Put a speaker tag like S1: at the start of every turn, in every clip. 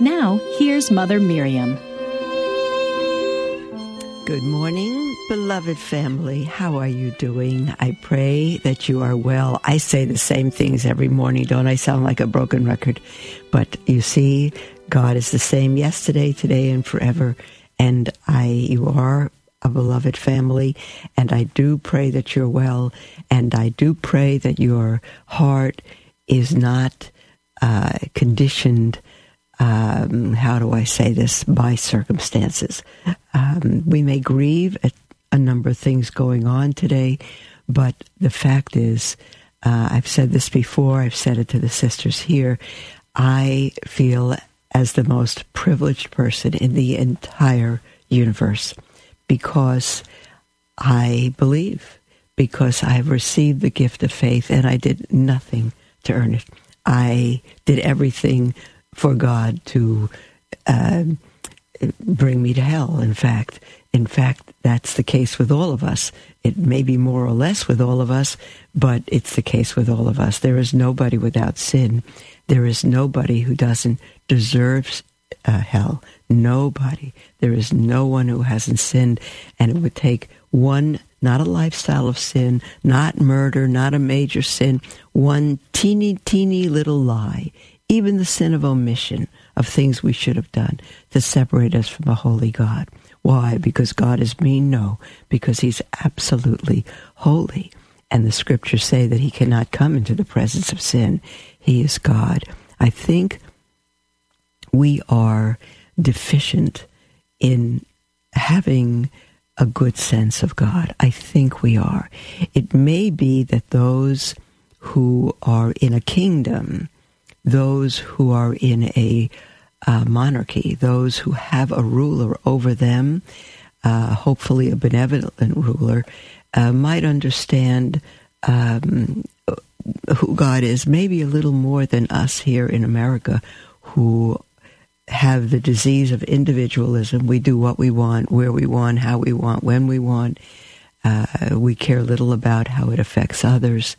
S1: Now, here's Mother Miriam.
S2: Good morning, beloved family. How are you doing? I pray that you are well. I say the same things every morning, don't I sound like a broken record? But you see, God is the same yesterday, today, and forever. And I, you are a beloved family, and I do pray that you're well, and I do pray that your heart is not uh, conditioned um, how do I say this, by circumstances. Um, we may grieve at a number of things going on today, but the fact is, uh, I've said this before, I've said it to the sisters here, I feel as the most privileged person in the entire universe because I believe, because I have received the gift of faith and I did nothing to earn it. I did everything for God to uh, bring me to hell. In fact, in fact, that's the case with all of us. It may be more or less with all of us, but it's the case with all of us. There is nobody without sin. There is nobody who doesn't deserve uh, hell. Nobody. There is no one who hasn't sinned, and it would take one, not a lifestyle of sin, not murder, not a major sin, one teeny, teeny little lie even the sin of omission of things we should have done to separate us from a holy God. Why? Because God is mean? No, because he's absolutely holy. And the scriptures say that he cannot come into the presence of sin. He is God. I think we are deficient in having a good sense of God. I think we are. It may be that those who are in a kingdom those who are in a uh, monarchy, those who have a ruler over them, uh, hopefully a benevolent ruler, uh, might understand um, who God is, maybe a little more than us here in America who have the disease of individualism. We do what we want, where we want, how we want, when we want. Uh, we care little about how it affects others.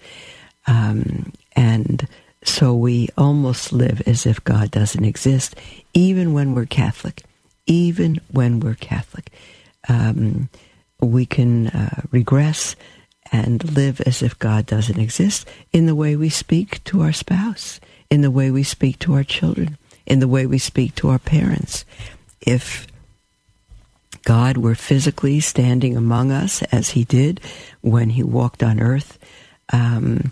S2: Um, and so we almost live as if God doesn't exist, even when we're Catholic. Even when we're Catholic. Um, we can uh, regress and live as if God doesn't exist in the way we speak to our spouse, in the way we speak to our children, in the way we speak to our parents. If God were physically standing among us as he did when he walked on earth, um,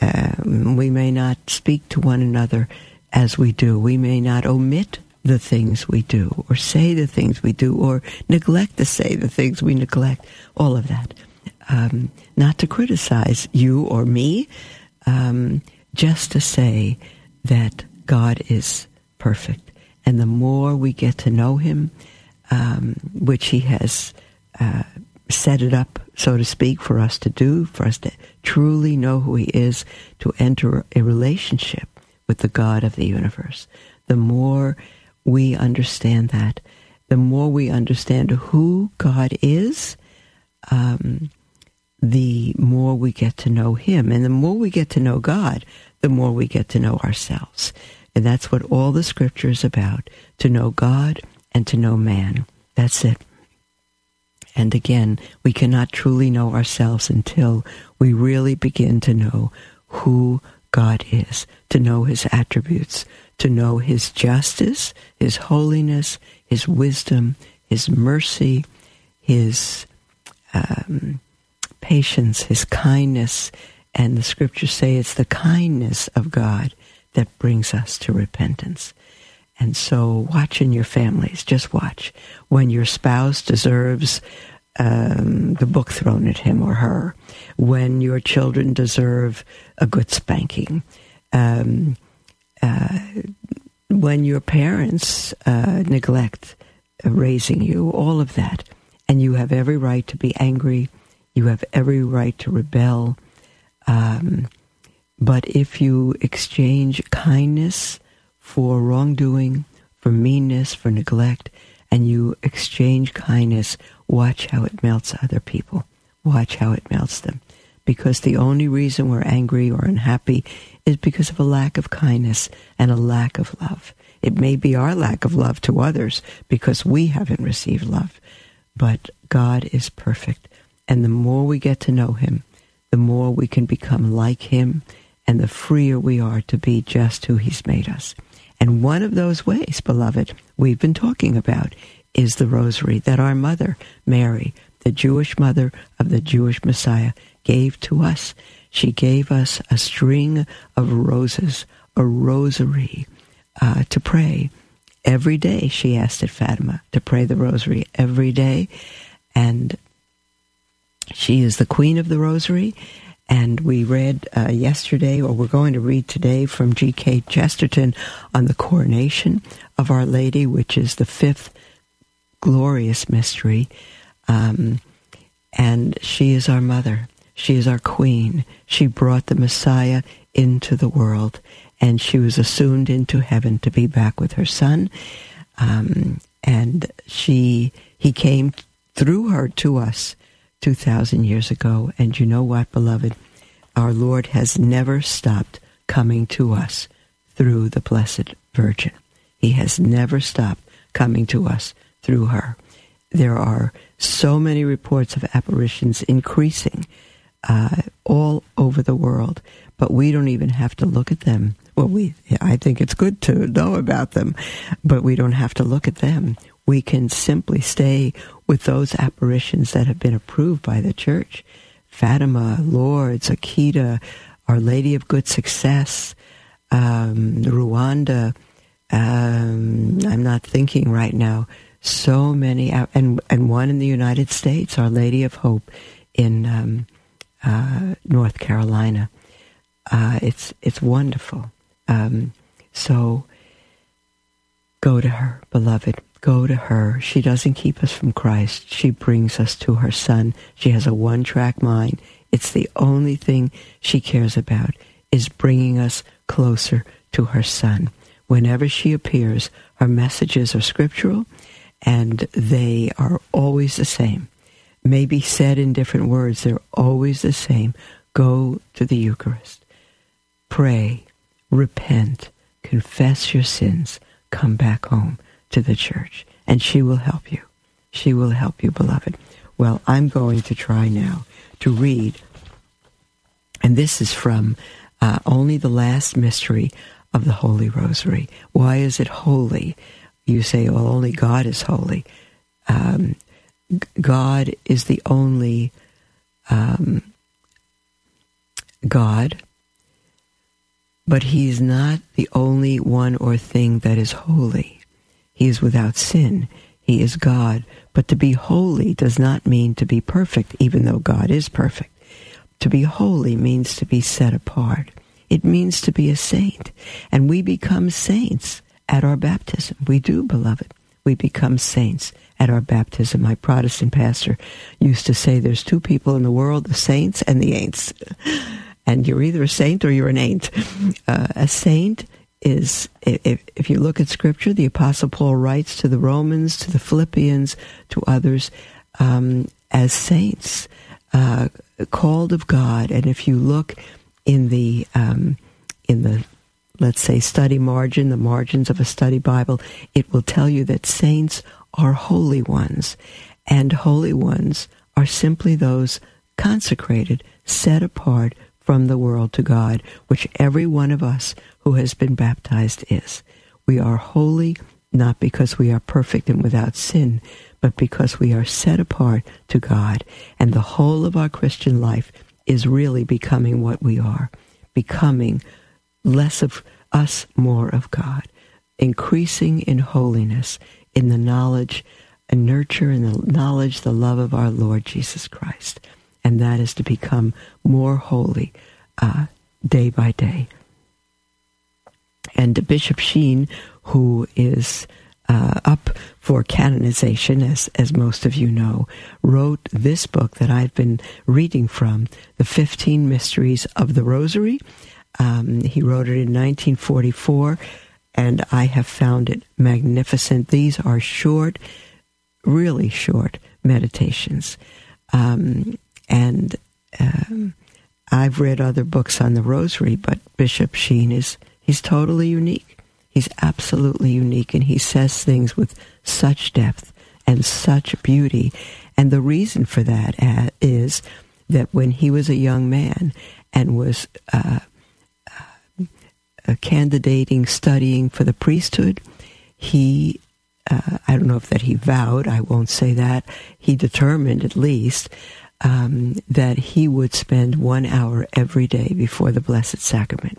S2: um, we may not speak to one another as we do. We may not omit the things we do, or say the things we do, or neglect to say the things we neglect. All of that. Um, not to criticize you or me, um, just to say that God is perfect. And the more we get to know Him, um, which He has uh, set it up, so to speak, for us to do, for us to truly know who He is, to enter a relationship with the God of the universe. The more we understand that, the more we understand who God is, um, the more we get to know Him. And the more we get to know God, the more we get to know ourselves. And that's what all the scripture is about to know God and to know man. That's it. And again, we cannot truly know ourselves until we really begin to know who God is, to know his attributes, to know his justice, his holiness, his wisdom, his mercy, his um, patience, his kindness. And the scriptures say it's the kindness of God that brings us to repentance. And so watch in your families, just watch. When your spouse deserves um, the book thrown at him or her, when your children deserve a good spanking, um, uh, when your parents uh, neglect raising you, all of that, and you have every right to be angry, you have every right to rebel. Um, but if you exchange kindness for wrongdoing, for meanness, for neglect, and you exchange kindness, watch how it melts other people. Watch how it melts them. Because the only reason we're angry or unhappy is because of a lack of kindness and a lack of love. It may be our lack of love to others because we haven't received love. But God is perfect. And the more we get to know Him, the more we can become like Him and the freer we are to be just who He's made us. And one of those ways, beloved, we've been talking about is the rosary that our mother, Mary, the Jewish mother of the Jewish Messiah, gave to us. She gave us a string of roses, a rosary uh, to pray every day. She asked at Fatima to pray the rosary every day. And she is the queen of the rosary. And we read uh, yesterday, or we're going to read today from G.K. Chesterton on the coronation of Our Lady, which is the fifth glorious mystery. Um, and she is our mother. She is our queen. She brought the Messiah into the world, and she was assumed into heaven to be back with her son. Um, and she, he came through her to us 2,000 years ago. And you know what, beloved? Our Lord has never stopped coming to us through the Blessed Virgin. He has never stopped coming to us through her. There are so many reports of apparitions increasing uh, all over the world, but we don't even have to look at them. Well, we I think it's good to know about them, but we don't have to look at them. We can simply stay with those apparitions that have been approved by the church. Fatima, Lourdes, Akita, Our Lady of Good Success, um, Rwanda. Um, I'm not thinking right now. So many, and and one in the United States, Our Lady of Hope in um, uh, North Carolina. Uh, it's it's wonderful. Um, so go to her, beloved. Go to her. She doesn't keep us from Christ. She brings us to her Son. She has a one-track mind. It's the only thing she cares about is bringing us closer to her Son. Whenever she appears, her messages are scriptural and they are always the same. Maybe said in different words, they're always the same. Go to the Eucharist. Pray, repent, confess your sins, come back home to the church, and she will help you. She will help you, beloved. Well, I'm going to try now to read, and this is from uh, only the last mystery of the Holy Rosary. Why is it holy? You say, well, only God is holy. Um, God is the only um, God, but He's not the only one or thing that is holy. He is without sin. He is God. But to be holy does not mean to be perfect, even though God is perfect. To be holy means to be set apart. It means to be a saint. And we become saints at our baptism. We do, beloved. We become saints at our baptism. My Protestant pastor used to say there's two people in the world, the saints and the ain'ts. And you're either a saint or you're an ain't. Uh, a saint is, if, if you look at Scripture, the Apostle Paul writes to the Romans, to the Philippians, to others, um, as saints, uh, called of God. And if you look in the um, in the let's say study margin, the margins of a study Bible, it will tell you that saints are holy ones, and holy ones are simply those consecrated, set apart from the world to God, which every one of us who has been baptized is. We are holy not because we are perfect and without sin, but because we are set apart to God, and the whole of our Christian life is really becoming what we are, becoming less of us, more of God, increasing in holiness, in the knowledge and nurture in the knowledge, the love of our Lord Jesus Christ. And that is to become more holy uh, day by day. And Bishop Sheen, who is uh, up for canonization, as, as most of you know, wrote this book that I've been reading from, The 15 Mysteries of the Rosary. Um, he wrote it in 1944, and I have found it magnificent. These are short, really short meditations. Um, and um, I've read other books on the Rosary, but Bishop Sheen is he's totally unique. He's absolutely unique and he says things with such depth and such beauty. And the reason for that uh, that when he was a young man and was uh, uh, candidating, studying for the priesthood, he, uh, I don't know if that he vowed, I won't say that, he determined at least um, that he would spend one hour every day before the Blessed Sacrament.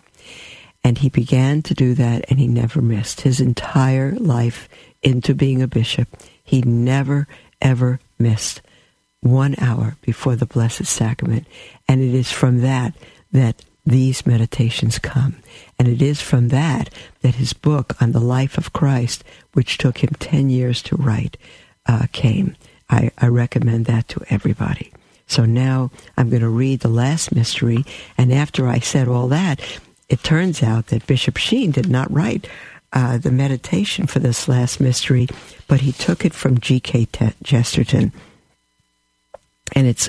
S2: And he began to do that and he never missed. His entire life into being a bishop, he never, ever missed one hour before the Blessed Sacrament. And it is from that that these meditations come. And it is from that that his book on the life of Christ, which took him 10 years to write, uh, came. I, I recommend that to everybody. So now I'm going to read the last mystery. And after I said all that, it turns out that Bishop Sheen did not write uh, the meditation for this last mystery, but he took it from G.K. Te- Chesterton. And it's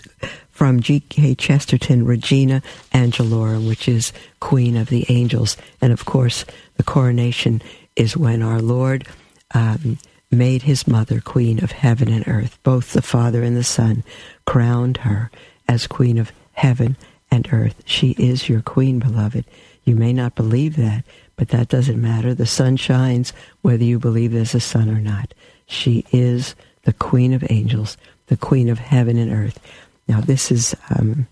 S2: from G.K. Chesterton, Regina Angelorum, which is Queen of the Angels. And of course, the coronation is when our Lord um, made his mother Queen of heaven and earth. Both the Father and the Son crowned her as Queen of heaven and earth. She is your Queen, beloved. You may not believe that, but that doesn't matter. The sun shines whether you believe there's a sun or not. She is the Queen of angels, the Queen of heaven and earth. Now, this is, um,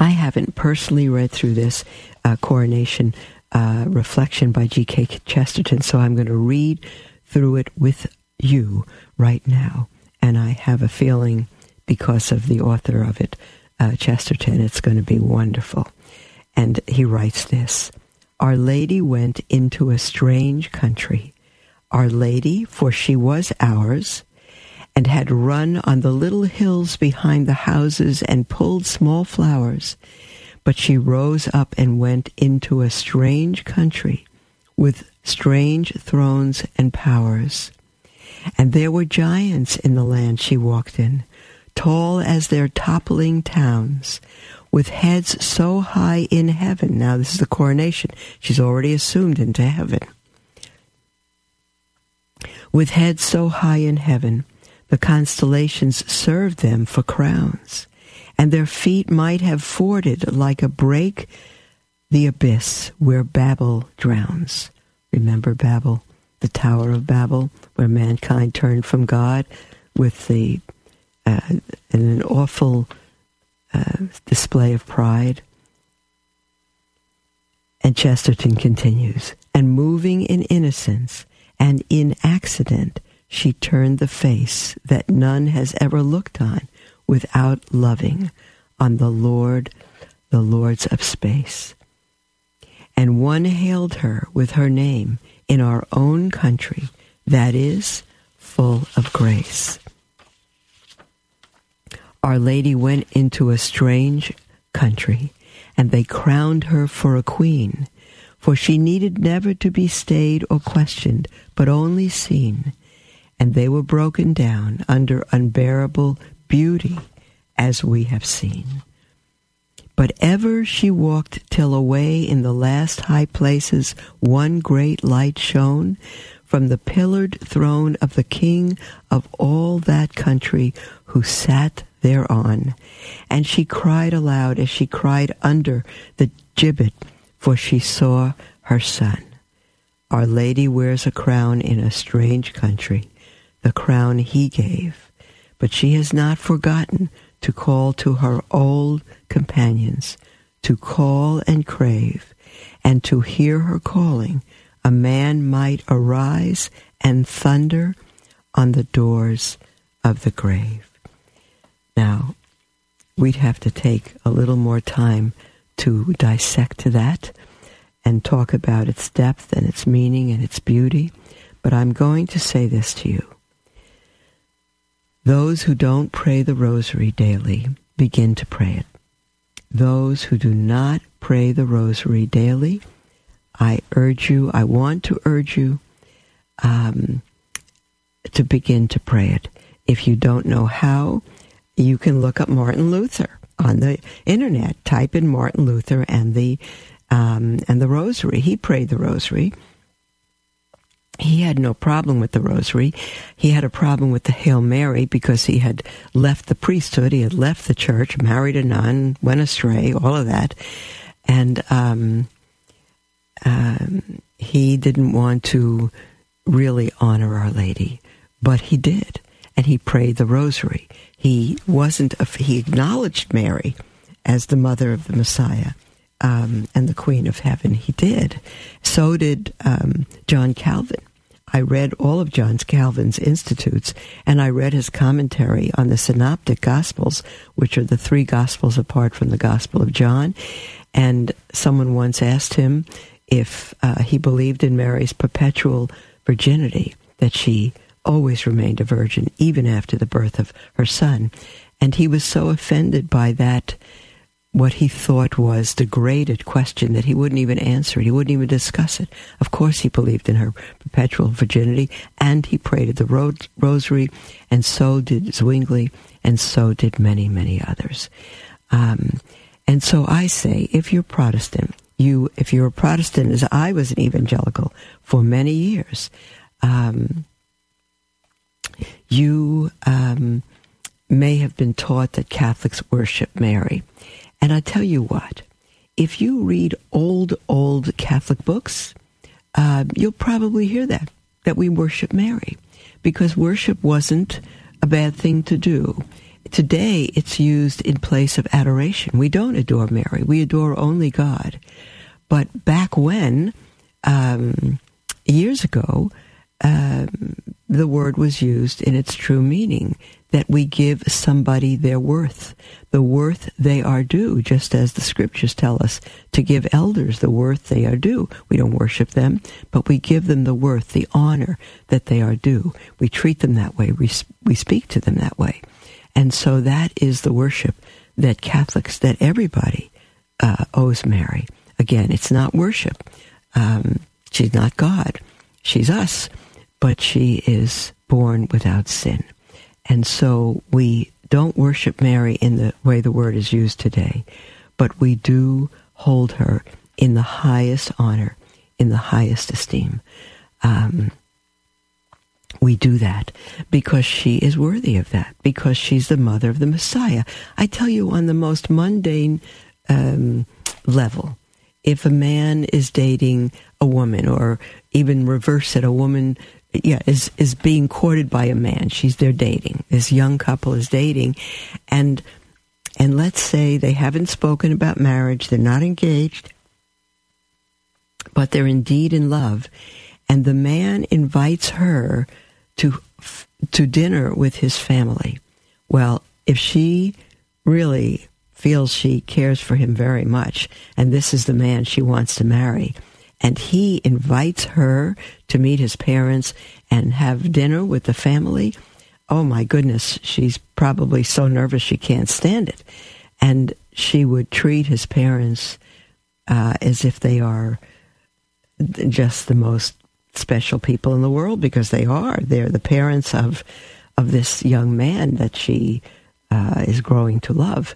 S2: I haven't personally read through this uh, coronation uh, reflection by G.K. Chesterton, so I'm going to read through it with you right now. And I have a feeling, because of the author of it, uh, Chesterton, it's going to be wonderful. And he writes this Our Lady went into a strange country. Our Lady, for she was ours, and had run on the little hills behind the houses and pulled small flowers. But she rose up and went into a strange country with strange thrones and powers. And there were giants in the land she walked in, tall as their toppling towns, with heads so high in heaven. Now, this is the coronation. She's already assumed into heaven. With heads so high in heaven, the constellations served them for crowns, and their feet might have forded like a break the abyss where Babel drowns. Remember Babel, the Tower of Babel, where mankind turned from God with the uh, an awful uh, display of pride. And Chesterton continues, and moving in innocence and in accident, she turned the face that none has ever looked on without loving on the Lord, the Lords of space. And one hailed her with her name in our own country, that is, full of grace. Our Lady went into a strange country, and they crowned her for a queen, for she needed never to be stayed or questioned, but only seen, and they were broken down under unbearable beauty, as we have seen. But ever she walked till away in the last high places one great light shone from the pillared throne of the king of all that country who sat thereon. And she cried aloud as she cried under the gibbet, for she saw her son. Our Lady wears a crown in a strange country, the crown he gave, but she has not forgotten to call to her old companions, to call and crave, and to hear her calling, a man might arise and thunder on the doors of the grave. Now, we'd have to take a little more time to dissect that and talk about its depth and its meaning and its beauty, but I'm going to say this to you. Those who don't pray the rosary daily begin to pray it. Those who do not pray the rosary daily, I urge you, I want to urge you um, to begin to pray it. If you don't know how, you can look up Martin Luther on the internet. Type in Martin Luther and the um, and the Rosary. He prayed the Rosary. He had no problem with the Rosary. He had a problem with the Hail Mary because he had left the priesthood. He had left the church, married a nun, went astray, all of that, and um, um, he didn't want to really honor Our Lady, but he did, and he prayed the Rosary. He wasn't. A, he acknowledged Mary as the mother of the Messiah um, and the Queen of Heaven. He did. So did um, John Calvin. I read all of John Calvin's Institutes, and I read his commentary on the Synoptic Gospels, which are the three Gospels apart from the Gospel of John. And someone once asked him if uh, he believed in Mary's perpetual virginity, that she always remained a virgin even after the birth of her son. And he was so offended by that what he thought was degraded question that he wouldn't even answer it. He wouldn't even discuss it. Of course, he believed in her perpetual virginity, and he prayed at the ro- rosary, and so did Zwingli, and so did many, many others. Um, and so I say, if you're Protestant, you, if you're a Protestant, as I was an evangelical for many years, um, you um, may have been taught that Catholics worship Mary. And I tell you what, if you read old, old Catholic books, uh, you'll probably hear that, that we worship Mary, because worship wasn't a bad thing to do. Today, it's used in place of adoration. We don't adore Mary, we adore only God. But back when, um, years ago, um, the word was used in its true meaning that we give somebody their worth, the worth they are due, just as the scriptures tell us to give elders the worth they are due. We don't worship them, but we give them the worth, the honor that they are due. We treat them that way. We, we speak to them that way. And so that is the worship that Catholics, that everybody uh, owes Mary. Again, it's not worship. Um, she's not God. She's us, but she is born without sin. And so we don't worship Mary in the way the word is used today, but we do hold her in the highest honor, in the highest esteem. Um, we do that because she is worthy of that, because she's the mother of the Messiah. I tell you, on the most mundane um, level, if a man is dating a woman, or even reverse it, a woman yeah, is is being courted by a man. She's there dating. This young couple is dating, and and let's say they haven't spoken about marriage. They're not engaged, but they're indeed in love, and the man invites her to to dinner with his family. Well, if she really feels she cares for him very much, and this is the man she wants to marry and he invites her to meet his parents and have dinner with the family. Oh my goodness, she's probably so nervous she can't stand it. And she would treat his parents uh, as if they are just the most special people in the world because they are. They're the parents of of this young man that she uh, is growing to love.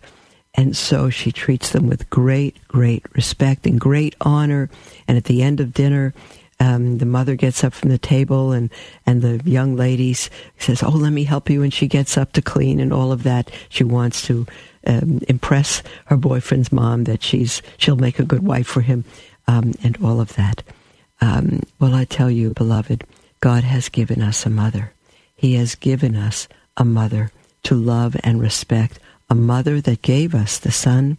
S2: And so she treats them with great, great respect and great honor. And at the end of dinner, um, the mother gets up from the table and, and the young lady says, Oh, let me help you. And she gets up to clean and all of that. She wants to um, impress her boyfriend's mom that she's, she'll make a good wife for him um, and all of that. Um, well, I tell you, beloved, God has given us a mother. He has given us a mother to love and respect a mother that gave us the Son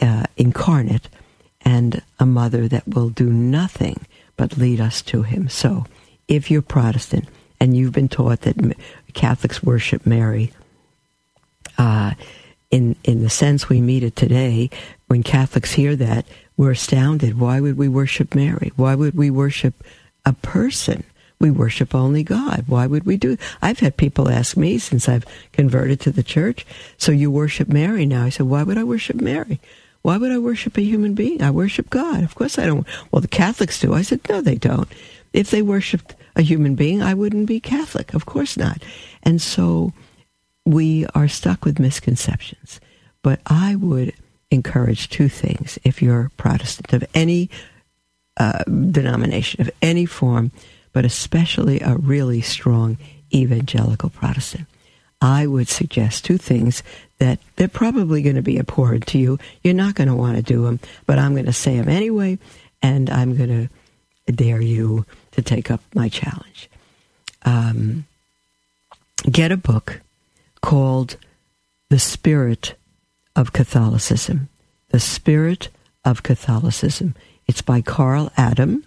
S2: uh, incarnate, and a mother that will do nothing but lead us to Him. So, if you're Protestant and you've been taught that Catholics worship Mary, uh, in in the sense we meet it today, when Catholics hear that, we're astounded. Why would we worship Mary? Why would we worship a person? We worship only God. Why would we do? I've had people ask me since I've converted to the church. So you worship Mary now? I said, why would I worship Mary? Why would I worship a human being? I worship God. Of course I don't. Well, the Catholics do. I said, no, they don't. If they worshiped a human being, I wouldn't be Catholic. Of course not. And so we are stuck with misconceptions. But I would encourage two things if you're Protestant of any uh, denomination, of any form, but especially a really strong evangelical Protestant. I would suggest two things that they're probably going to be abhorrent to you. You're not going to want to do them, but I'm going to say them anyway, and I'm going to dare you to take up my challenge. Um, get a book called The Spirit of Catholicism. The Spirit of Catholicism. It's by Karl Adam,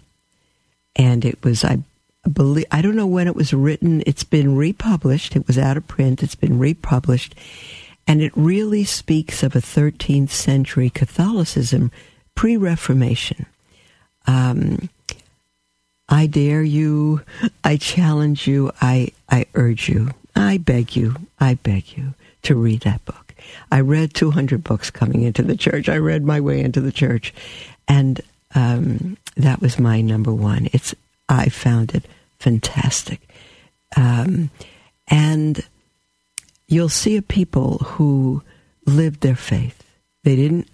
S2: and it was, I believe, I don't know when it was written. It's been republished. It was out of print. It's been republished. And it really speaks of a 13th century Catholicism pre Reformation. Um, I dare you, I challenge you, I, I urge you, I beg you, I beg you to read that book. I read 200 books coming into the church. I read my way into the church. And um, that was my number one. It's I found it fantastic. Um, and you'll see a people who lived their faith. They didn't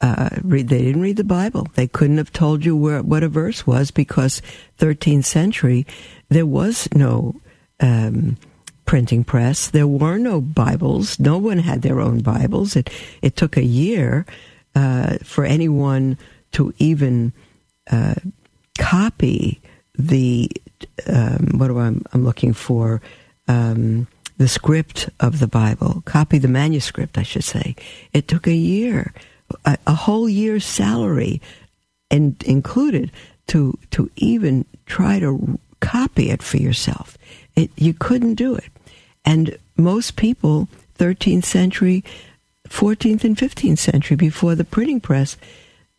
S2: uh, read. They didn't read the Bible. They couldn't have told you where what a verse was because 13th century there was no um, printing press. There were no Bibles. No one had their own Bibles. It it took a year uh, for anyone to even uh, copy the um, what do I, I'm looking for. Um, the script of the Bible, copy the manuscript, I should say. It took a year, a, a whole year's salary, and included to to even try to copy it for yourself. It, you couldn't do it, and most people, 13th century, 14th and 15th century, before the printing press,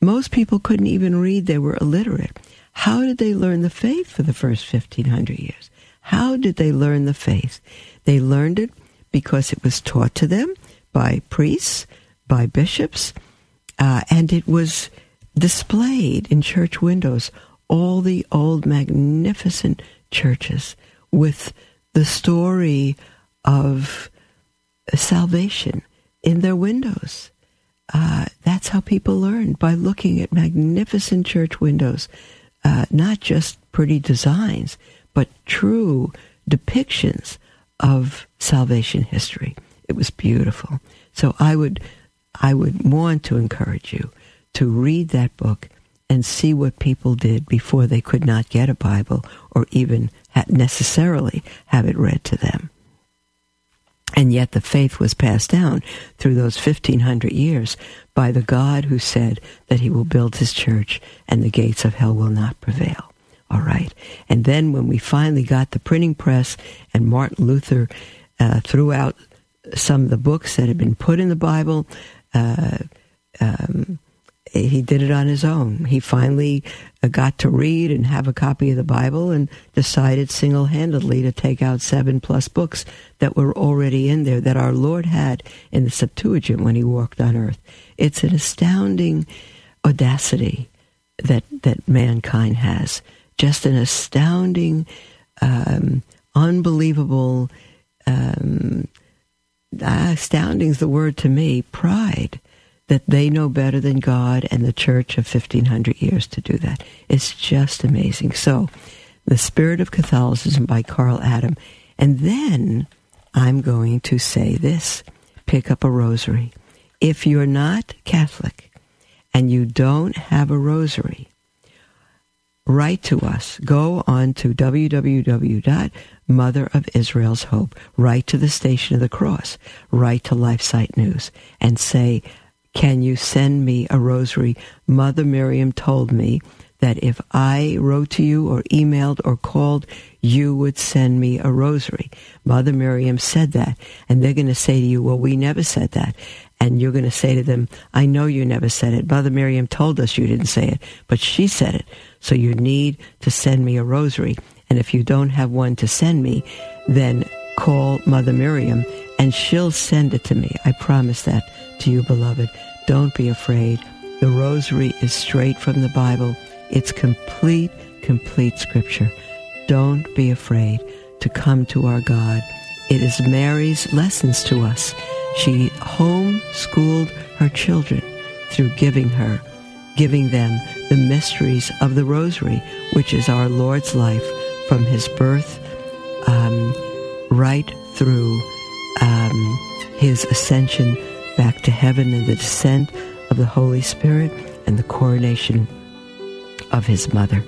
S2: most people couldn't even read. They were illiterate. How did they learn the faith for the first 1500 years? How did they learn the faith? They learned it because it was taught to them by priests, by bishops, uh, and it was displayed in church windows. All the old magnificent churches with the story of salvation in their windows. Uh, that's how people learn by looking at magnificent church windows, uh, not just pretty designs, but true depictions of salvation history. It was beautiful. So I would, I would want to encourage you to read that book and see what people did before they could not get a Bible or even necessarily have it read to them. And yet the faith was passed down through those 1500 years by the God who said that he will build his church and the gates of hell will not prevail. All right. And then when we finally got the printing press and Martin Luther uh, threw out some of the books that had been put in the Bible, uh, um, he did it on his own. He finally uh, got to read and have a copy of the Bible and decided single handedly to take out seven plus books that were already in there that our Lord had in the Septuagint when he walked on earth. It's an astounding audacity that, that mankind has just an astounding, um, unbelievable, um, astounding is the word to me, pride that they know better than God and the church of 1500 years to do that. It's just amazing. So, The Spirit of Catholicism by Karl Adam. And then I'm going to say this pick up a rosary. If you're not Catholic and you don't have a rosary, write to us. Go on to www.mother of Israel's Hope. Write to the Station of the Cross. Write to LifeSite News and say, can you send me a rosary? Mother Miriam told me that if I wrote to you or emailed or called, you would send me a rosary. Mother Miriam said that. And they're going to say to you, well, we never said that. and you're going to say to them, I know you never said it. Mother Miriam told us you didn't say it, but she said it. So you need to send me a rosary. And if you don't have one to send me, then call Mother Miriam and she'll send it to me. I promise that to you, beloved. Don't be afraid. The rosary is straight from the Bible. It's complete, complete scripture. Don't be afraid to come to our God. It is Mary's lessons to us. She homeschooled her children through giving her, giving them the mysteries of the Rosary, which is our Lord's life from his birth um, right through um, his ascension back to heaven and the descent of the Holy Spirit and the coronation of his mother.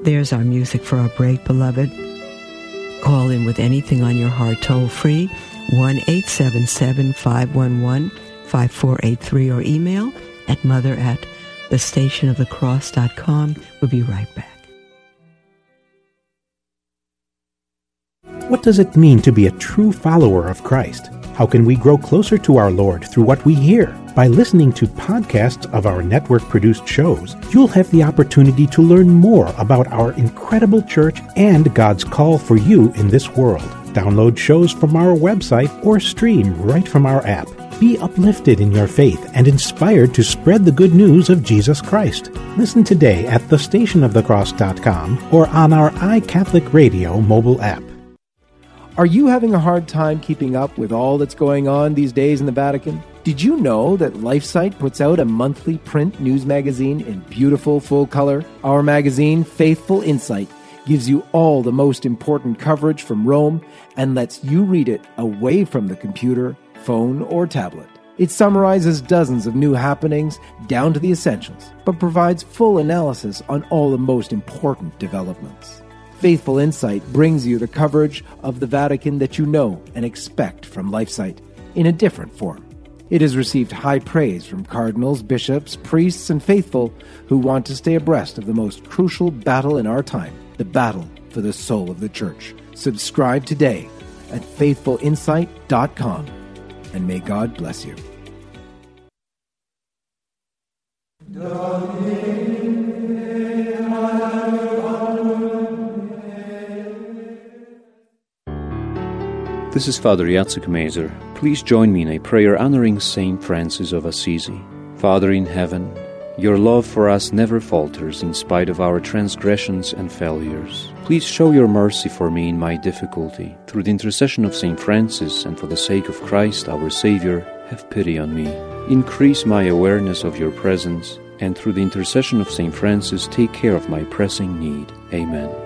S2: There's our music for our break, beloved. Call in with anything on your heart toll free 1 877 511 5483 or email at mother at thestationofthecross.com. We'll be right back.
S3: What does it mean to be a true follower of Christ? How can we grow closer to our Lord through what we hear? By listening to podcasts of our network produced shows, you'll have the opportunity to learn more about our incredible church and God's call for you in this world. Download shows from our website or stream right from our app. Be uplifted in your faith and inspired to spread the good news of Jesus Christ. Listen today at thestationofthecross.com or on our iCatholic Radio mobile app.
S4: Are you having a hard time keeping up with all that's going on these days in the Vatican? Did you know that LifeSite puts out a monthly print news magazine in beautiful full color? Our magazine, Faithful Insight, gives you all the most important coverage from Rome and lets you read it away from the computer, phone, or tablet. It summarizes dozens of new happenings down to the essentials, but provides full analysis on all the most important developments. Faithful Insight brings you the coverage of the Vatican that you know and expect from LifeSite in a different form. It has received high praise from cardinals, bishops, priests, and faithful who want to stay abreast of the most crucial battle in our time the battle for the soul of the church. Subscribe today at faithfulinsight.com and may God bless you.
S5: This is Father Jacek Mazer. Please join me in a prayer honoring Saint Francis of Assisi. Father in heaven, your love for us never falters in spite of our transgressions and failures. Please show your mercy for me in my difficulty. Through the intercession of St. Francis and for the sake of Christ our Savior, have pity on me. Increase my awareness of your presence, and through the intercession of St. Francis, take care of my pressing need. Amen.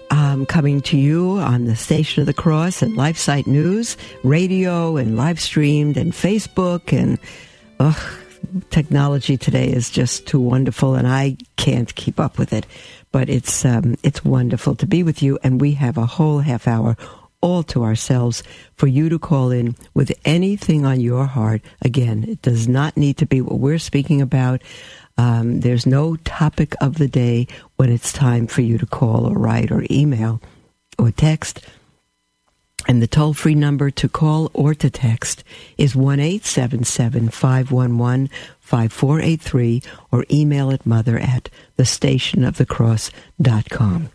S2: um, coming to you on the Station of the Cross and LifeSite News, radio and live streamed and Facebook and ugh, technology today is just too wonderful, and I can't keep up with it. But it's um, it's wonderful to be with you, and we have a whole half hour all to ourselves for you to call in with anything on your heart. Again, it does not need to be what we're speaking about. Um, there's no topic of the day when it's time for you to call or write or email or text. And the toll free number to call or to text is 1 877 511 5483 or email at mother at thestationofthecross.com.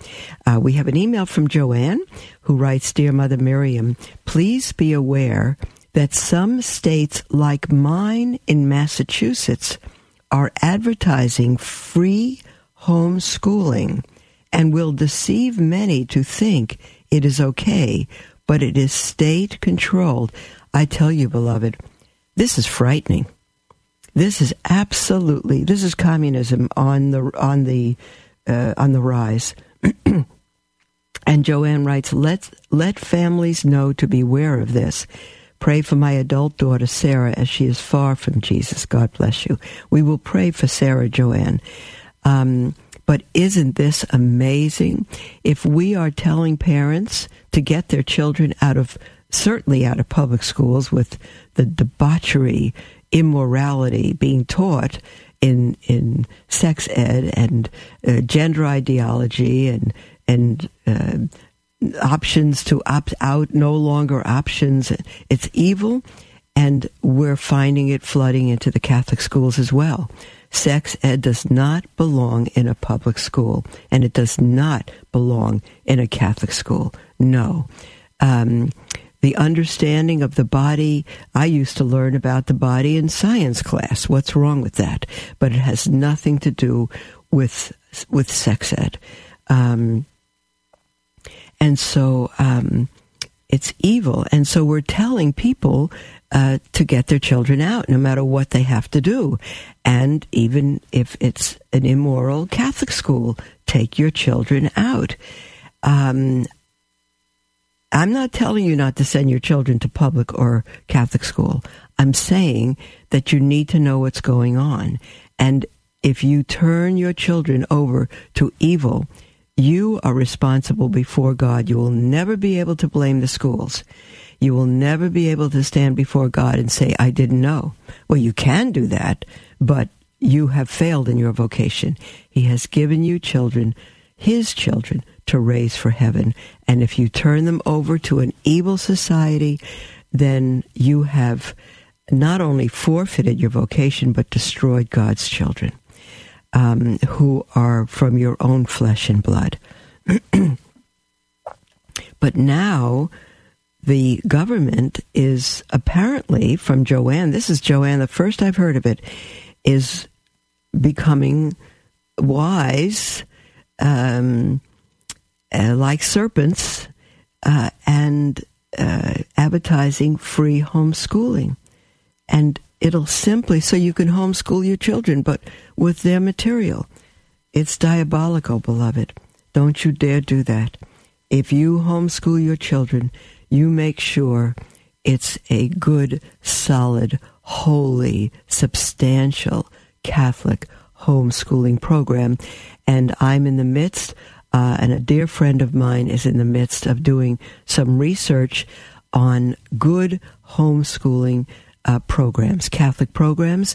S2: Uh, we have an email from Joanne who writes Dear Mother Miriam, please be aware that some states like mine in Massachusetts are advertising free homeschooling and will deceive many to think it is okay, but it is state controlled. I tell you, beloved, this is frightening. This is absolutely this is communism on the on the uh, on the rise. And Joanne writes, let, let families know to beware of this. Pray for my adult daughter, Sarah, as she is far from Jesus. God bless you. We will pray for Sarah, Joanne. Um, but isn't this amazing? If we are telling parents to get their children out of, certainly out of public schools with the debauchery, immorality being taught in, in sex ed and uh, gender ideology and, and, uh, options to opt out, no longer options. It's evil, and we're finding it flooding into the Catholic schools as well. Sex ed does not belong in a public school, and it does not belong in a Catholic school. No. Um, the understanding of the body, I used to learn about the body in science class. What's wrong with that? But it has nothing to do with with sex ed. Um, and so um, it's evil. And so we're telling people uh, to get their children out, no matter what they have to do. And even if it's an immoral Catholic school, take your children out. Um, I'm not telling you not to send your children to public or Catholic school. I'm saying that you need to know what's going on. And if you turn your children over to evil, you are responsible before God. You will never be able to blame the schools. You will never be able to stand before God and say, I didn't know. Well, you can do that, but you have failed in your vocation. He has given you children, His children, to raise for heaven. And if you turn them over to an evil society, then you have not only forfeited your vocation, but destroyed God's children um, who are from your own flesh and blood. but now the government is apparently, from Joanne, this is Joanne, the first I've heard of it, is becoming wise um, uh, like serpents uh, and uh, advertising free homeschooling. And it'll simply so you can homeschool your children, but with their material. It's diabolical, beloved. Don't you dare do that. If you homeschool your children, you make sure it's a good, solid, holy, substantial Catholic homeschooling program. And I'm in the midst, uh, and a dear friend of mine is in the midst of doing some research on good homeschooling uh, programs, Catholic programs,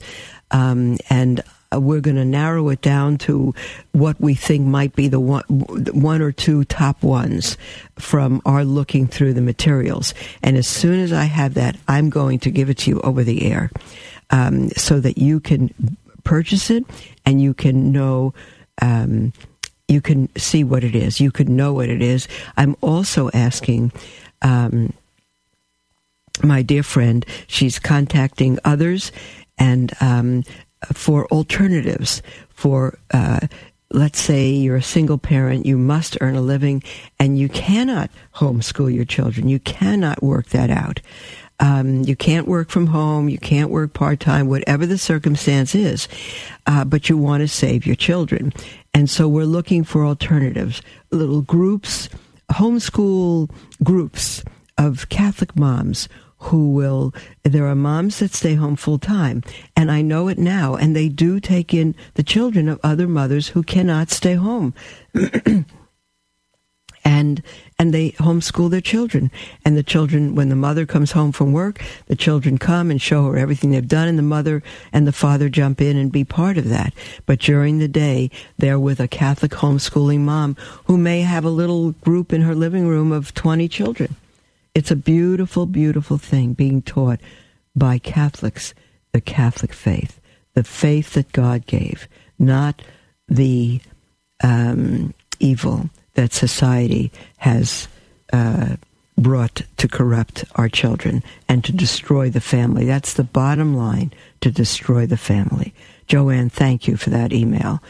S2: um, and we're going to narrow it down to what we think might be the one, one or two top ones from our looking through the materials. And as soon as I have that, I'm going to give it to you over the air, um, so that you can purchase it and you can know. Um, you can see what it is. You can know what it is. I'm also asking um, my dear friend. She's contacting others and um, for alternatives for. Uh, let's say you're a single parent, you must earn a living, and you cannot homeschool your children. You cannot work that out. Um, you can't work from home. You can't work part time, whatever the circumstance is. Uh, but you want to save your children. And so we're looking for alternatives, little groups, homeschool groups of Catholic moms who will, there are moms that stay home full time. And I know it now. And they do take in the children of other mothers who cannot stay home. and and they homeschool their children. And the children, when the mother comes home from work, the children come and show her everything they've done, and the mother and the father jump in and be part of that. But during the day, they're with a Catholic homeschooling mom who may have a little group in her living room of 20 children. It's a beautiful, beautiful thing being taught by Catholics, the Catholic faith, the faith that God gave, not the um, evil that society has uh, brought to corrupt our children and to destroy the family. That's the bottom line to destroy the family. Joanne, thank you for that email.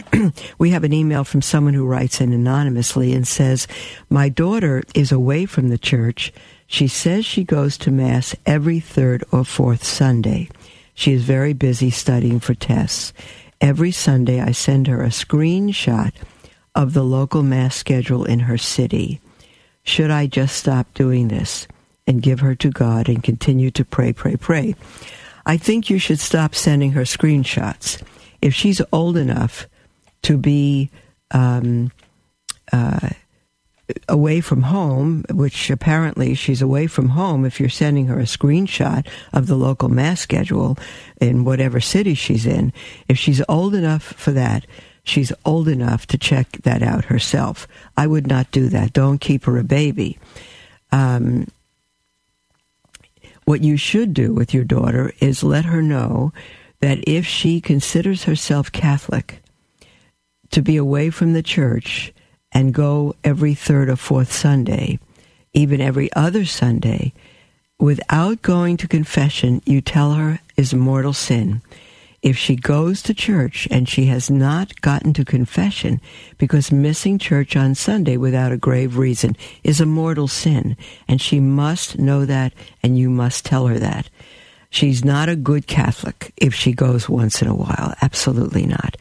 S2: we have an email from someone who writes in anonymously and says, My daughter is away from the church. She says she goes to Mass every third or fourth Sunday. She is very busy studying for tests. Every Sunday, I send her a screenshot of the local mass schedule in her city. Should I just stop doing this and give her to God and continue to pray, pray, pray? I think you should stop sending her screenshots. If she's old enough to be um, uh, away from home, which apparently she's away from home if you're sending her a screenshot of the local mass schedule in whatever city she's in. If she's old enough for that, she's old enough to check that out herself. I would not do that. Don't keep her a baby. Um, what you should do with your daughter is let her know that if she considers herself Catholic, to be away from the church and go every third or fourth Sunday, even every other Sunday, without going to confession, you tell her is a mortal sin. If she goes to church and she has not gotten to confession because missing church on Sunday without a grave reason is a mortal sin, and she must know that, and you must tell her that. She's not a good Catholic if she goes once in a while. Absolutely not.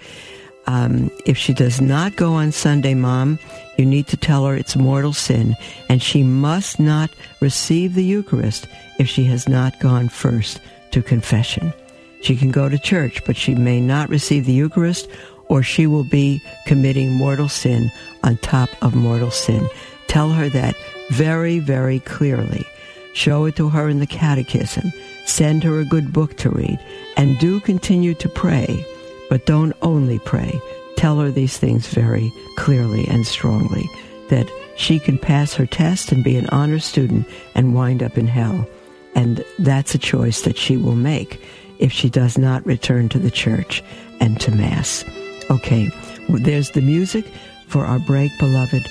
S2: Um, if she does not go on Sunday, Mom, you need to tell her it's mortal sin, and she must not receive the Eucharist if she has not gone first to confession. She can go to church, but she may not receive the Eucharist, or she will be committing mortal sin on top of mortal sin. Tell her that very, very clearly. Show it to her in the catechism. Send her a good book to read. And do continue to pray, but don't only pray. Tell her these things very clearly and strongly that she can pass her test and be an honor student and wind up in hell. And that's a choice that she will make if she does not return to the church and to Mass. Okay, there's the music for our break, beloved.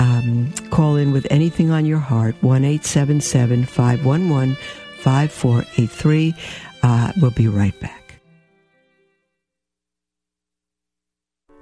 S2: Um, call in with anything on your heart, 1 877 511 5483. Uh, we'll be right back.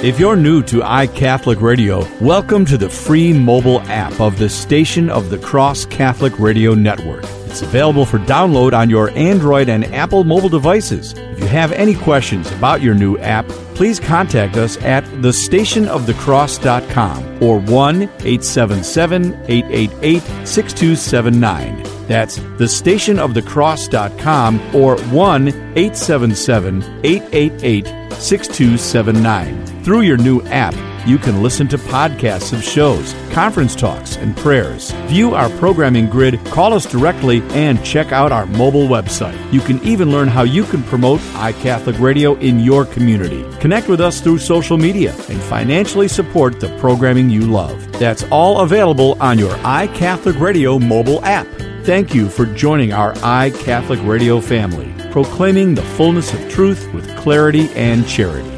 S6: If you're new to iCatholic Radio, welcome to the free mobile app of the Station of the Cross Catholic Radio Network. It's available for download on your Android and Apple mobile devices. If you have any questions about your new app, please contact us at thestationofthecross.com or 1 877 888 6279. That's thestationofthecross.com or 1 877 888 6279. Through your new app, you can listen to podcasts of shows, conference talks, and prayers. View our programming grid, call us directly, and check out our mobile website. You can even learn how you can promote iCatholic Radio in your community. Connect with us through social media and financially support the programming you love. That's all available on your iCatholic Radio mobile app. Thank you for joining our iCatholic Radio family, proclaiming the fullness of truth with clarity and charity.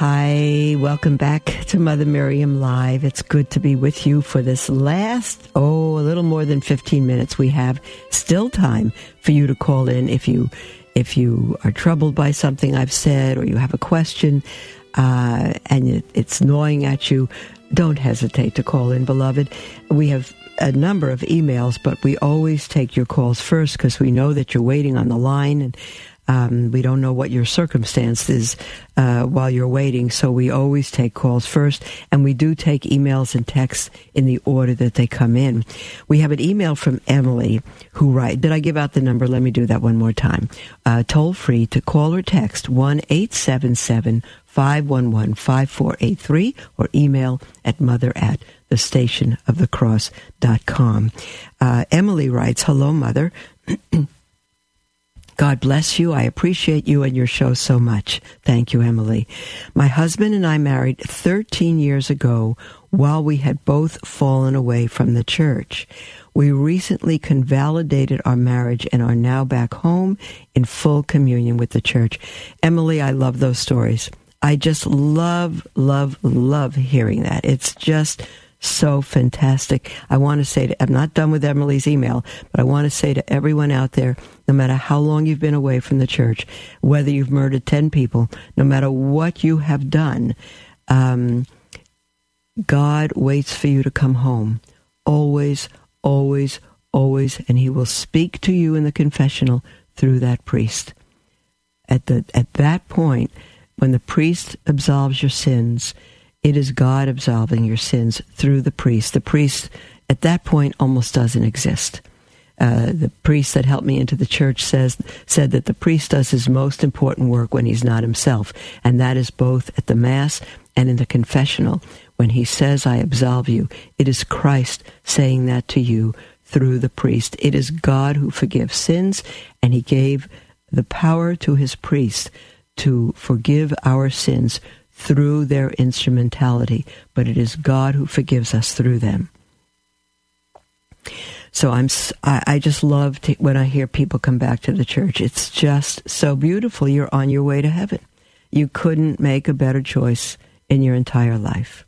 S2: Hi, welcome back to Mother Miriam Live. It's good to be with you for this last, oh, a little more than 15 minutes. We have still time for you to call in if you if you are troubled by something I've said or you have a question uh, and it, it's gnawing at you. don't hesitate to call in, beloved. We have a number of emails, but we always take your calls first because we know that you're waiting on the line and um, we don't know what your circumstance is uh, while you're waiting, so we always take calls first, and we do take emails and texts in the order that they come in. We have an email from Emily who writes, Did I give out the number? Let me do that one more time. Uh, toll free to call or text one eight seven seven 511 5483 or email at mother at the station of the cross.com. Uh, Emily writes, Hello, mother. God bless you. I appreciate you and your show so much. Thank you, Emily. My husband and I married 13 years ago while we had both fallen away from the church. We recently convalidated our marriage and are now back home in full communion with the church. Emily, I love those stories. I just love, love, love hearing that. It's just so fantastic. I want to say to, I'm not done with Emily's email, but I want to say to everyone out there, no matter how long you've been away from the church, whether you've murdered 10 people, no matter what you have done, um, God waits for you to come home. Always, always, always. And he will speak to you in the confessional through that priest. At the, at that point, when the priest absolves your sins, it is God absolving your sins through the priest. The priest at that point almost doesn't exist. Uh, the priest that helped me into the church says said that the priest does his most important work when he's not himself, and that is both at the mass and in the confessional. When he says, "I absolve you," it is Christ saying that to you through the priest. It is God who forgives sins, and He gave the power to His priest to forgive our sins through their instrumentality, but it is God who forgives us through them. So I'm, I, just love to, when I hear people come back to the church. It's just so beautiful. You're on your way to heaven. You couldn't make a better choice in your entire life.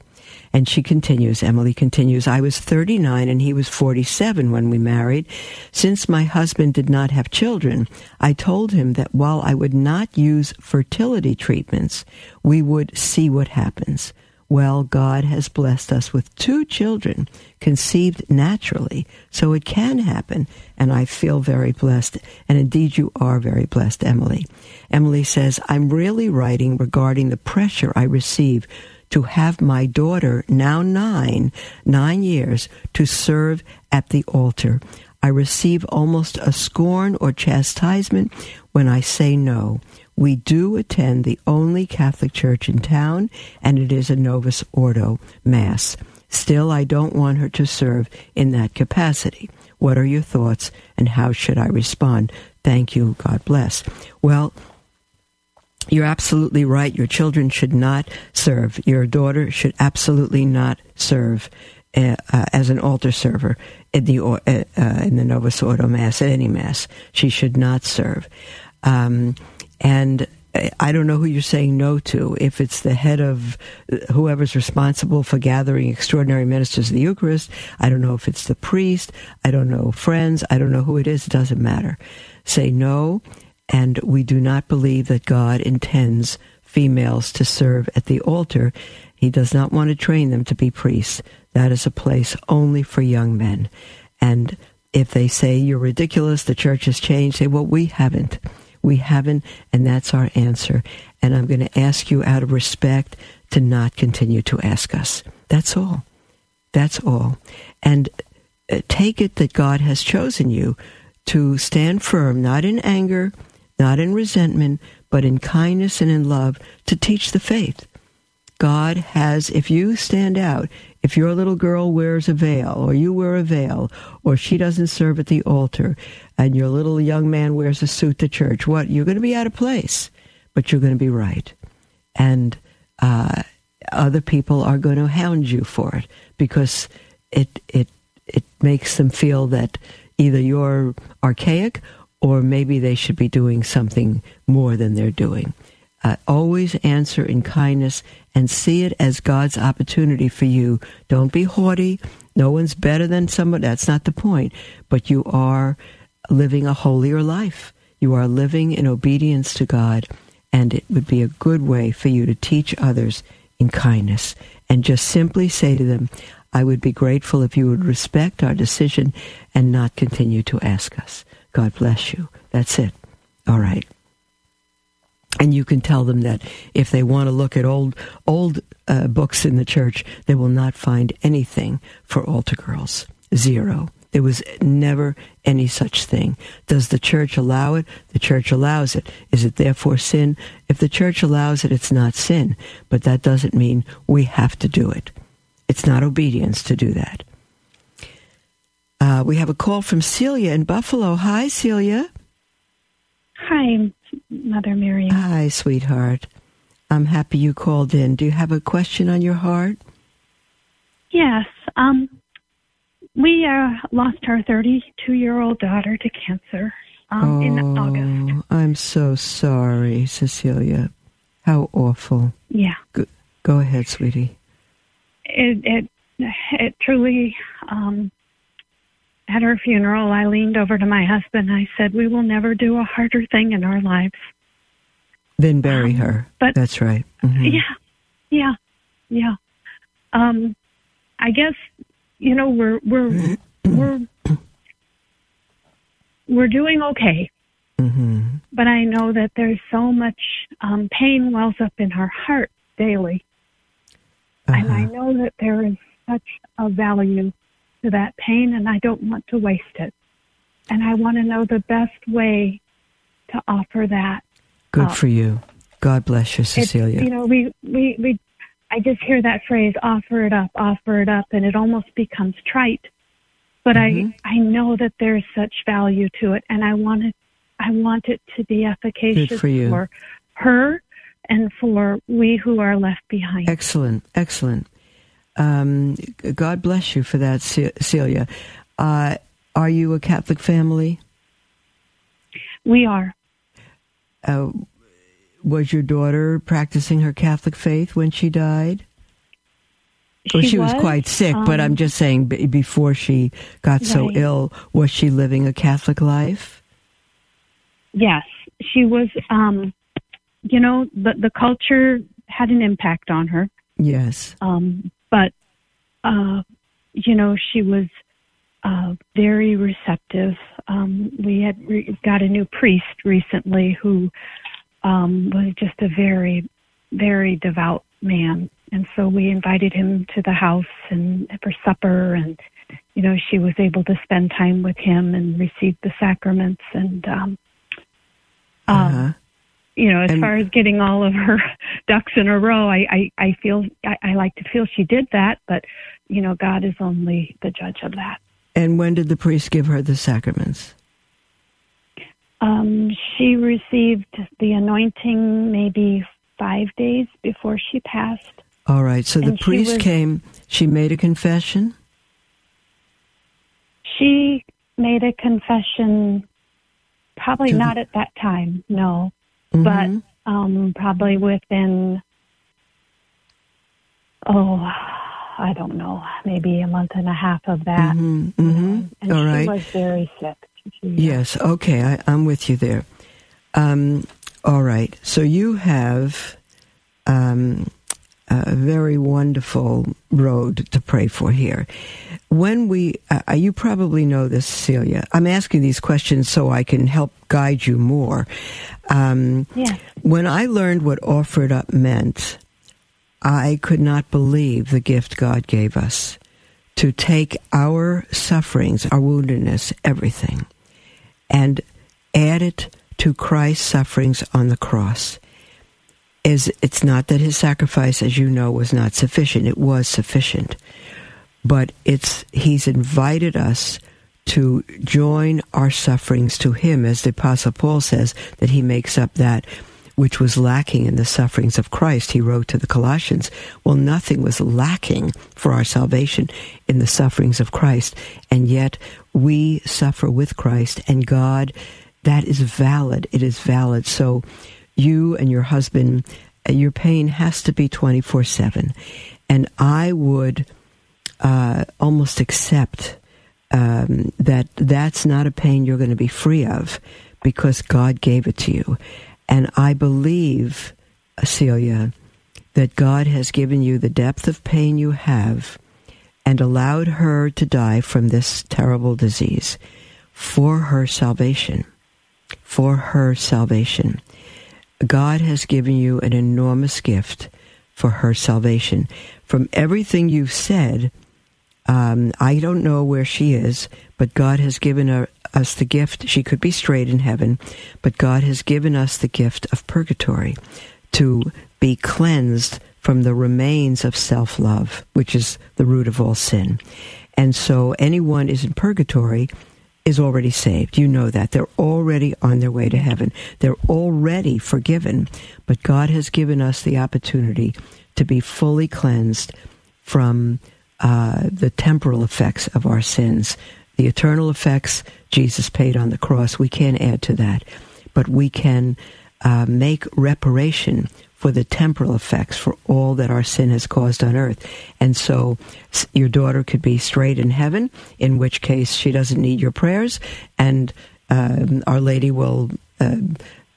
S2: And she continues, Emily continues, I was 39 and he was 47 when we married. Since my husband did not have children, I told him that while I would not use fertility treatments, we would see what happens. Well, God has blessed us with two children conceived naturally, so it can happen, and I feel very blessed. And indeed, you are very blessed, Emily. Emily says, I'm really writing regarding the pressure I receive to have my daughter, now nine, nine years, to serve at the altar. I receive almost a scorn or chastisement when I say no. We do attend the only Catholic church in town, and it is a Novus Ordo Mass. Still, I don't want her to serve in that capacity. What are your thoughts, and how should I respond? Thank you. God bless. Well, you're absolutely right. Your children should not serve. Your daughter should absolutely not serve uh, uh, as an altar server in the uh, uh, in the Novus Ordo Mass at any Mass. She should not serve. Um, and I don't know who you're saying no to. If it's the head of whoever's responsible for gathering extraordinary ministers of the Eucharist, I don't know if it's the priest. I don't know friends. I don't know who it is. It doesn't matter. Say no and we do not believe that God intends females to serve at the altar. He does not want to train them to be priests. That is a place only for young men. And if they say you're ridiculous, the church has changed, say, well, we haven't. We haven't, and that's our answer. And I'm going to ask you out of respect to not continue to ask us. That's all. That's all. And uh, take it that God has chosen you to stand firm, not in anger, not in resentment, but in kindness and in love to teach the faith. God has, if you stand out, if your little girl wears a veil, or you wear a veil, or she doesn't serve at the altar, and your little young man wears a suit to church, what? You're going to be out of place, but you're going to be right. And uh, other people are going to hound you for it because it, it, it makes them feel that either you're archaic or maybe they should be doing something more than they're doing. Uh, always answer in kindness and see it as God's opportunity for you. Don't be haughty. No one's better than someone. That's not the point. But you are living a holier life. You are living in obedience to God, and it would be a good way for you to teach others in kindness and just simply say to them, I would be grateful if you would respect our decision and not continue to ask us. God bless you. That's it. All right. And you can tell them that if they want to look at old old uh, books in the church, they will not find anything for altar girls. Zero. There was never any such thing. Does the church allow it? The church allows it. Is it therefore sin? If the church allows it, it's not sin. But that doesn't mean we have to do it. It's not obedience to do that. Uh, we have a call from Celia in Buffalo. Hi, Celia.
S7: Hi, Mother Miriam.
S2: Hi, sweetheart. I'm happy you called in. Do you have a question on your heart?
S7: Yes. Um, we uh, lost our 32 year old daughter to cancer um,
S2: oh,
S7: in August.
S2: I'm so sorry, Cecilia. How awful.
S7: Yeah.
S2: Go, go ahead, sweetie.
S7: It it it truly. Um, at her funeral, I leaned over to my husband. I said, "We will never do a harder thing in our lives."
S2: than bury um, her.
S7: But
S2: that's right.
S7: Mm-hmm. Yeah, yeah, yeah. Um, I guess you know we're we're we're we're doing okay.
S2: Mm-hmm.
S7: But I know that there's so much um, pain wells up in her heart daily,
S2: uh-huh.
S7: and I know that there is such a value to that pain, and I don't want to waste it. And I want to know the best way to offer that.
S2: Good
S7: up.
S2: for you. God bless you, Cecilia.
S7: It's, you know, we, we, we, I just hear that phrase, offer it up, offer it up, and it almost becomes trite. But
S2: mm-hmm.
S7: I, I know that there's such value to it, and I want it, I want it to be efficacious
S2: Good for, you.
S7: for her and for we who are left behind.
S2: Excellent, excellent. Um, God bless you for that, Celia. Uh, are you a Catholic family?
S7: We are.
S2: Uh, was your daughter practicing her Catholic faith when she died?
S7: She,
S2: well, she
S7: was,
S2: was, quite sick,
S7: um,
S2: but I'm just saying, b- before she got so ill, was she living a Catholic life?
S7: Yes, she was. Um, you know, the the culture had an impact on her.
S2: Yes.
S7: Um, but uh, you know, she was uh, very receptive. Um, we had re- got a new priest recently who um, was just a very, very devout man, and so we invited him to the house and for supper, and you know, she was able to spend time with him and receive the sacraments, and um,
S2: uh-huh.
S7: You know, as
S2: And-
S7: far as getting all of her ducks in a row, I, I, I feel I, I like to feel she did that, but you know, God is only the judge of that.
S2: And when did the priest give her the sacraments?
S7: Um, she received the anointing maybe five days before she passed.
S2: All right. So the
S7: And
S2: priest
S7: was-
S2: came. She made a confession.
S7: She made a confession, probably
S2: To the-
S7: not at that time, no,
S2: Mhm.
S7: but um, probably within, oh, I don't know, maybe a month and a half of that.
S2: Mhm,
S7: you know,
S2: mhm.
S7: And
S2: All
S7: she
S2: right.
S7: was very sick. She-
S2: Yes. Okay. I, I'm with you there. Um, all right. So you have um, a very wonderful road to pray for here. When we, uh, you probably know this, Celia. I'm asking these questions so I can help guide you more. Um,
S7: Yes.
S2: when I learned what offered up meant, I could not believe the gift God gave us to take our sufferings, our woundedness, everything, and add it to Christ's sufferings on the cross. Is it's not that his sacrifice, as you know, was not sufficient. It was sufficient. But it's he's invited us to join our sufferings to him, as the Apostle Paul says, that he makes up that which was lacking in the sufferings of Christ. He wrote to the Colossians, well, nothing was lacking for our salvation in the sufferings of Christ. And yet we suffer with Christ and God, that is valid. It is valid. So you and your husband, uh, your pain has to be 24 7. And I would uh, almost accept um, that that's not a pain you're going to be free of because God gave it to you. And I believe, Celia, that God has given you the depth of pain you have and allowed her to die from this terrible disease for her salvation. For her salvation. God has given you an enormous gift for her salvation. From everything you've said, um, I don't know where she is, but God has given her, us the gift. She could be straight in heaven, but God has given us the gift of purgatory to be cleansed from the remains of self love, which is the root of all sin. And so anyone is in purgatory is already saved. You know that. They're already on their way to heaven. They're already forgiven. But God has given us the opportunity to be fully cleansed from uh, the temporal effects of our sins. The eternal effects, Jesus paid on the cross. We can't add to that. But we can uh, make reparation for the temporal effects for all that our sin has caused on earth. And so your daughter could be straight in heaven, in which case she doesn't need your prayers, and um, Our Lady will. Uh,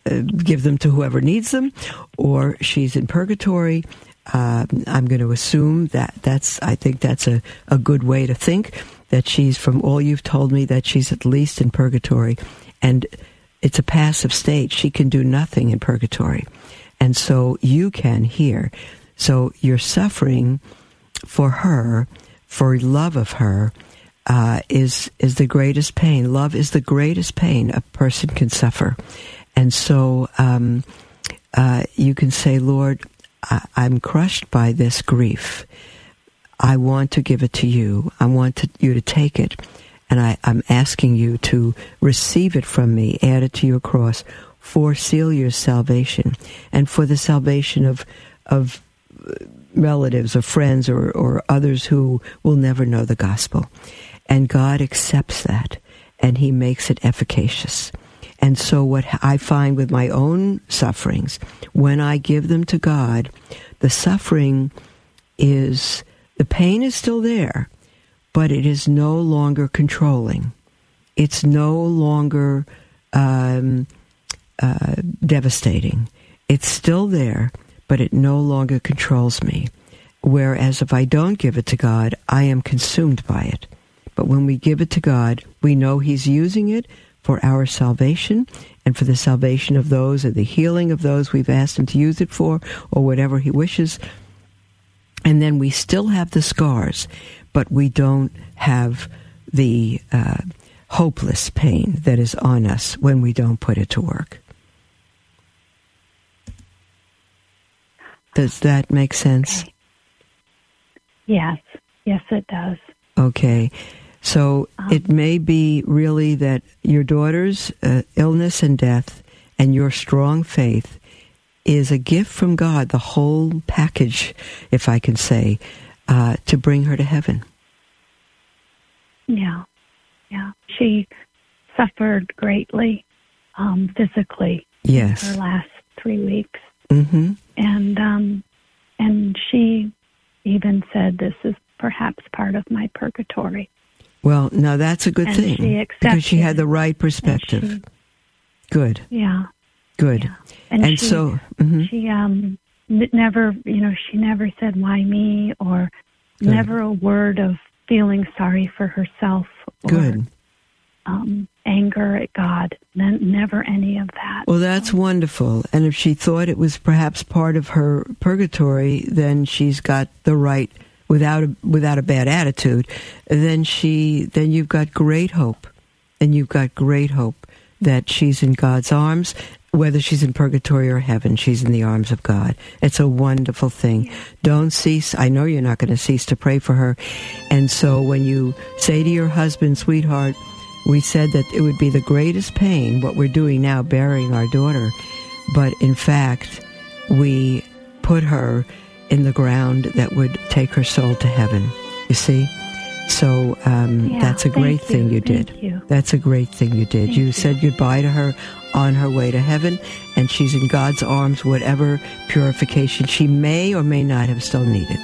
S2: uh, give them to whoever needs them, or she's in purgatory. Uh, I'm going to assume that that's. I think that's a, a good way to think that she's from all you've told me that she's at least in purgatory, and it's a passive state. She can do nothing in purgatory. And so you can hear. So you're suffering for her, for love of her, uh, is is the greatest pain. Love is the greatest pain a person can suffer, and so um, uh, you can say, Lord, I- I'm crushed by this grief. I want to give it to you. I want to, you to take it, and I, I'm asking you to receive it from me, add it to your cross for Celia's salvation and for the salvation of of relatives or friends or, or others who will never know the gospel. And God accepts that and He makes it efficacious. And so, what I find with my own sufferings, when I give them to God, the suffering is, the pain is still there, but it is no longer controlling. It's no longer um, uh, devastating. It's still there, but it no longer controls me. Whereas if I don't give it to God, I am consumed by it. But when we give it to God, we know He's using it for our salvation and for the salvation of those and the healing of those we've asked Him to use it for or whatever He wishes. And then we still have the scars, but we don't have the uh, hopeless pain that is on us when we don't put it to work. Does that make sense?
S7: Okay. Yes, yes, it does.
S2: Okay. So um, it may be really that your daughter's uh, illness and death and your strong faith is a gift from God, the whole package, if I can say, uh, to bring her to heaven.
S7: Yeah, yeah. She suffered greatly um, physically.
S2: Yes.
S7: Her last three weeks.
S2: Mm-hmm.
S7: And um, and she even said, "This is perhaps part of my purgatory."
S2: Well, now that's a good
S7: and
S2: thing
S7: she
S2: because she had the right perspective.
S7: She,
S2: good.
S7: Yeah.
S2: Good.
S7: Yeah. And,
S2: and
S7: she,
S2: so mm-hmm.
S7: she um never, you know, she never said why me or good. never a word of feeling sorry for herself or
S2: good.
S7: Um, anger at God. never any of that.
S2: Well, that's wonderful. And if she thought it was perhaps part of her purgatory, then she's got the right without a, without a bad attitude. Then she then you've got great hope, and you've got great hope that she's in God's arms. Whether she's in purgatory or heaven, she's in the arms of God. It's a wonderful thing. Don't cease. I know you're not going to cease to pray for her. And so when you say to your husband, sweetheart, we said that it would be the greatest pain, what we're doing now, burying our daughter. But in fact, we put her in the ground that would take her soul to heaven. You see? So um,
S7: yeah,
S2: that's a great
S7: you.
S2: thing you
S7: thank
S2: did.
S7: You.
S2: That's a great thing you did. You,
S7: you
S2: said goodbye to her on her way to heaven, and she's in God's arms, whatever purification she may or may not have still needed.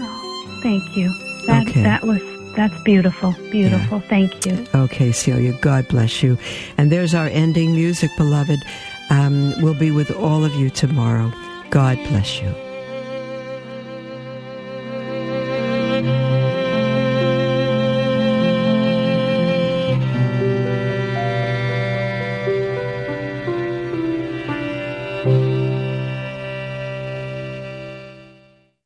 S7: Oh, thank you. That,
S2: okay.
S7: that was that's beautiful. Beautiful. Yeah. Thank you.
S2: Okay, Celia. God bless you. And there's our ending music, beloved. Um, we'll be with all of you tomorrow. God bless you.